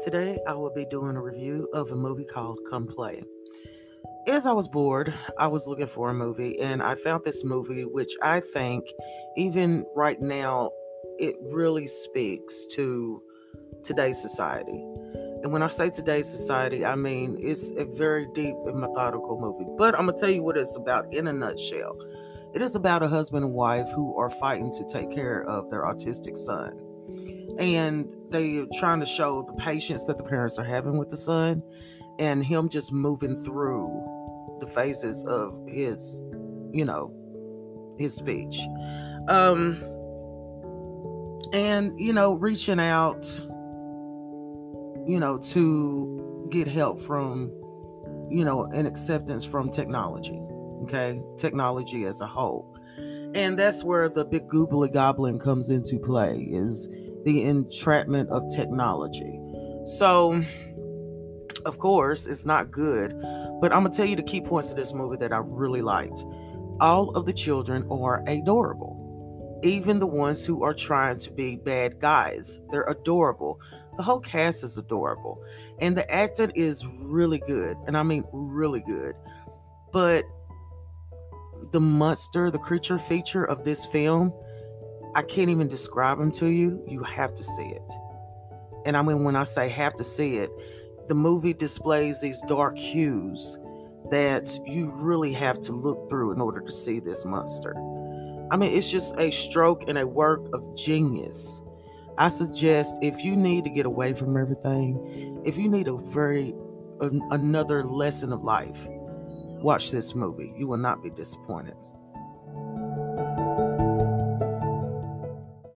Today, I will be doing a review of a movie called Come Play. As I was bored, I was looking for a movie and I found this movie, which I think, even right now, it really speaks to today's society. And when I say today's society, I mean it's a very deep and methodical movie. But I'm going to tell you what it's about in a nutshell. It is about a husband and wife who are fighting to take care of their autistic son. And they are trying to show the patience that the parents are having with the son and him just moving through the phases of his, you know, his speech. Um and you know, reaching out you know, to get help from, you know, an acceptance from technology. Okay, technology as a whole. And that's where the big googly goblin comes into play is the entrapment of technology. So, of course, it's not good, but I'm gonna tell you the key points of this movie that I really liked. All of the children are adorable even the ones who are trying to be bad guys. They're adorable. The whole cast is adorable. And the acting is really good. And I mean, really good. But the monster, the creature feature of this film, I can't even describe them to you. You have to see it. And I mean, when I say have to see it, the movie displays these dark hues that you really have to look through in order to see this monster. I mean, it's just a stroke and a work of genius. I suggest if you need to get away from everything, if you need a very another lesson of life, watch this movie. You will not be disappointed.